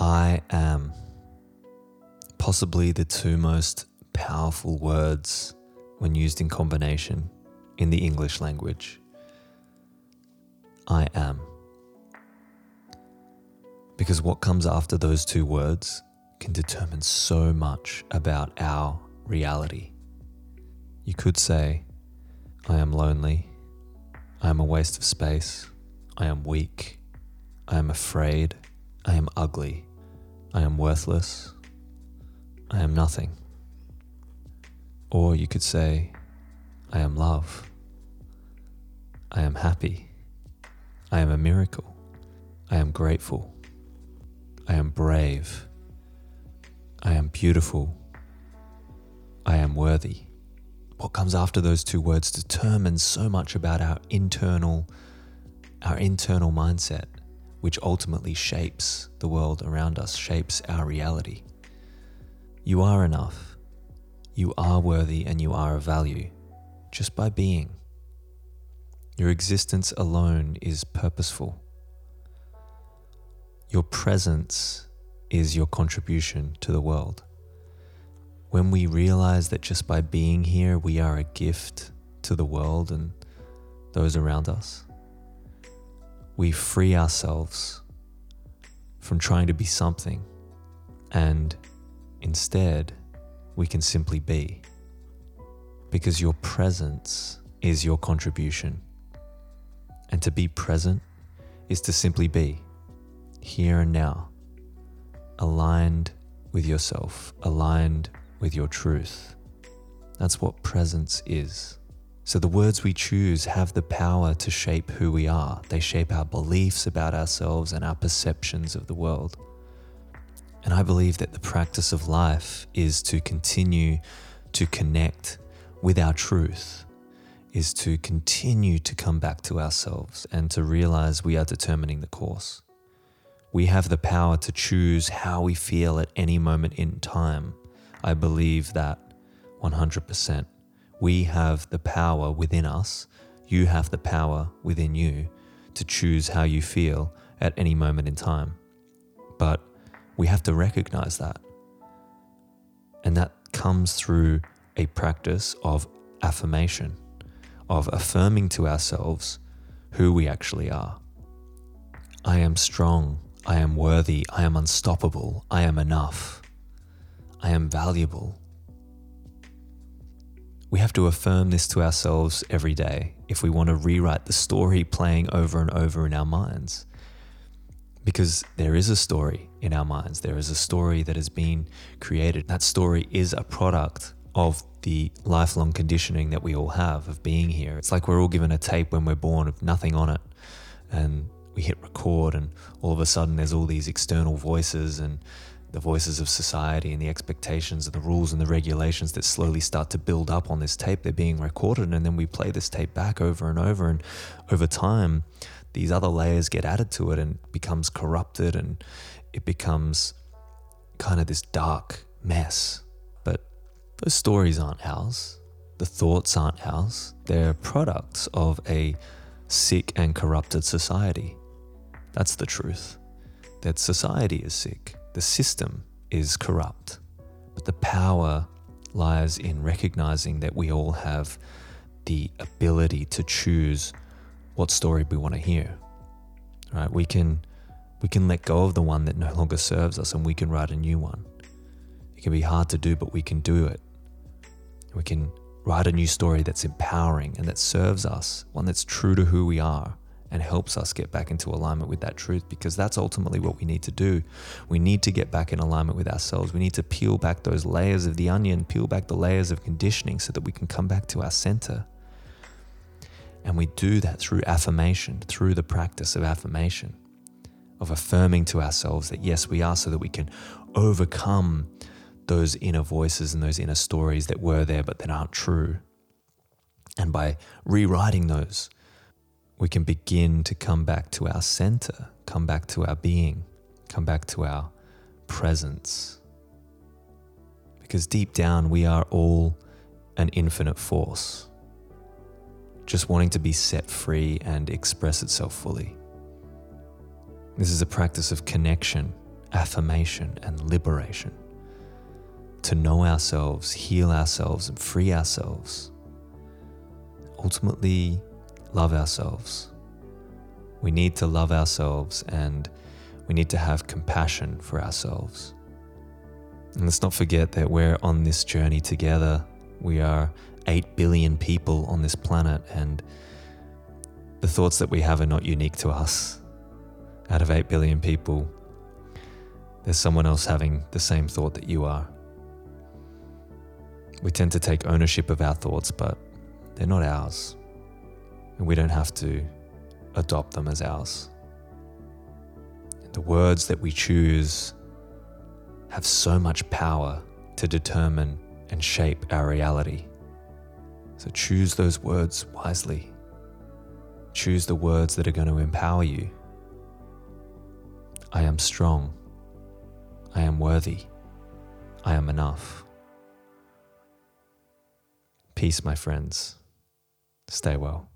I am possibly the two most powerful words when used in combination in the English language. I am. Because what comes after those two words can determine so much about our reality. You could say, I am lonely, I am a waste of space, I am weak, I am afraid, I am ugly. I am worthless. I am nothing. Or you could say, I am love. I am happy. I am a miracle. I am grateful. I am brave. I am beautiful. I am worthy. What comes after those two words determines so much about our internal our internal mindset which ultimately shapes the world around us, shapes our reality. You are enough. You are worthy and you are of value just by being. Your existence alone is purposeful. Your presence is your contribution to the world. When we realize that just by being here, we are a gift to the world and those around us, we free ourselves from trying to be something and instead we can simply be. Because your presence is your contribution. And to be present is to simply be here and now, aligned with yourself, aligned with your truth. That's what presence is. So the words we choose have the power to shape who we are. They shape our beliefs about ourselves and our perceptions of the world. And I believe that the practice of life is to continue to connect with our truth, is to continue to come back to ourselves and to realize we are determining the course. We have the power to choose how we feel at any moment in time. I believe that 100% we have the power within us, you have the power within you to choose how you feel at any moment in time. But we have to recognize that. And that comes through a practice of affirmation, of affirming to ourselves who we actually are. I am strong. I am worthy. I am unstoppable. I am enough. I am valuable. We have to affirm this to ourselves every day if we want to rewrite the story playing over and over in our minds. Because there is a story in our minds, there is a story that has been created. That story is a product of the lifelong conditioning that we all have of being here. It's like we're all given a tape when we're born with nothing on it. And we hit record, and all of a sudden there's all these external voices and the voices of society and the expectations and the rules and the regulations that slowly start to build up on this tape. They're being recorded, and then we play this tape back over and over. And over time, these other layers get added to it and becomes corrupted, and it becomes kind of this dark mess. But those stories aren't ours. The thoughts aren't ours. They're products of a sick and corrupted society. That's the truth. That society is sick the system is corrupt, but the power lies in recognizing that we all have the ability to choose what story we want to hear. Right? We can we can let go of the one that no longer serves us and we can write a new one. It can be hard to do, but we can do it. We can write a new story that's empowering and that serves us, one that's true to who we are and helps us get back into alignment with that truth because that's ultimately what we need to do. We need to get back in alignment with ourselves. We need to peel back those layers of the onion, peel back the layers of conditioning so that we can come back to our center. And we do that through affirmation, through the practice of affirmation, of affirming to ourselves that yes, we are, so that we can overcome those inner voices and those inner stories that were there but that aren't true. And by rewriting those, we can begin to come back to our center, come back to our being, come back to our presence. Because deep down, we are all an infinite force, just wanting to be set free and express itself fully. This is a practice of connection affirmation and liberation. To know ourselves, heal ourselves, and free ourselves. Ultimately, love ourselves. We need to love ourselves and we need to have compassion for ourselves. And let's not forget that we're on this journey together. We are 8 billion people on this planet, and the thoughts that we have are not unique to us. Out of 8 billion people, there's someone else having the same thought that you are. We tend to take ownership of our thoughts, but they're not ours. And we don't have to adopt them as ours. The words that we choose have so much power to determine and shape our reality. So choose those words wisely. Choose the words that are going to empower you. I am strong. I am worthy. I am enough. Peace, my friends. Stay well.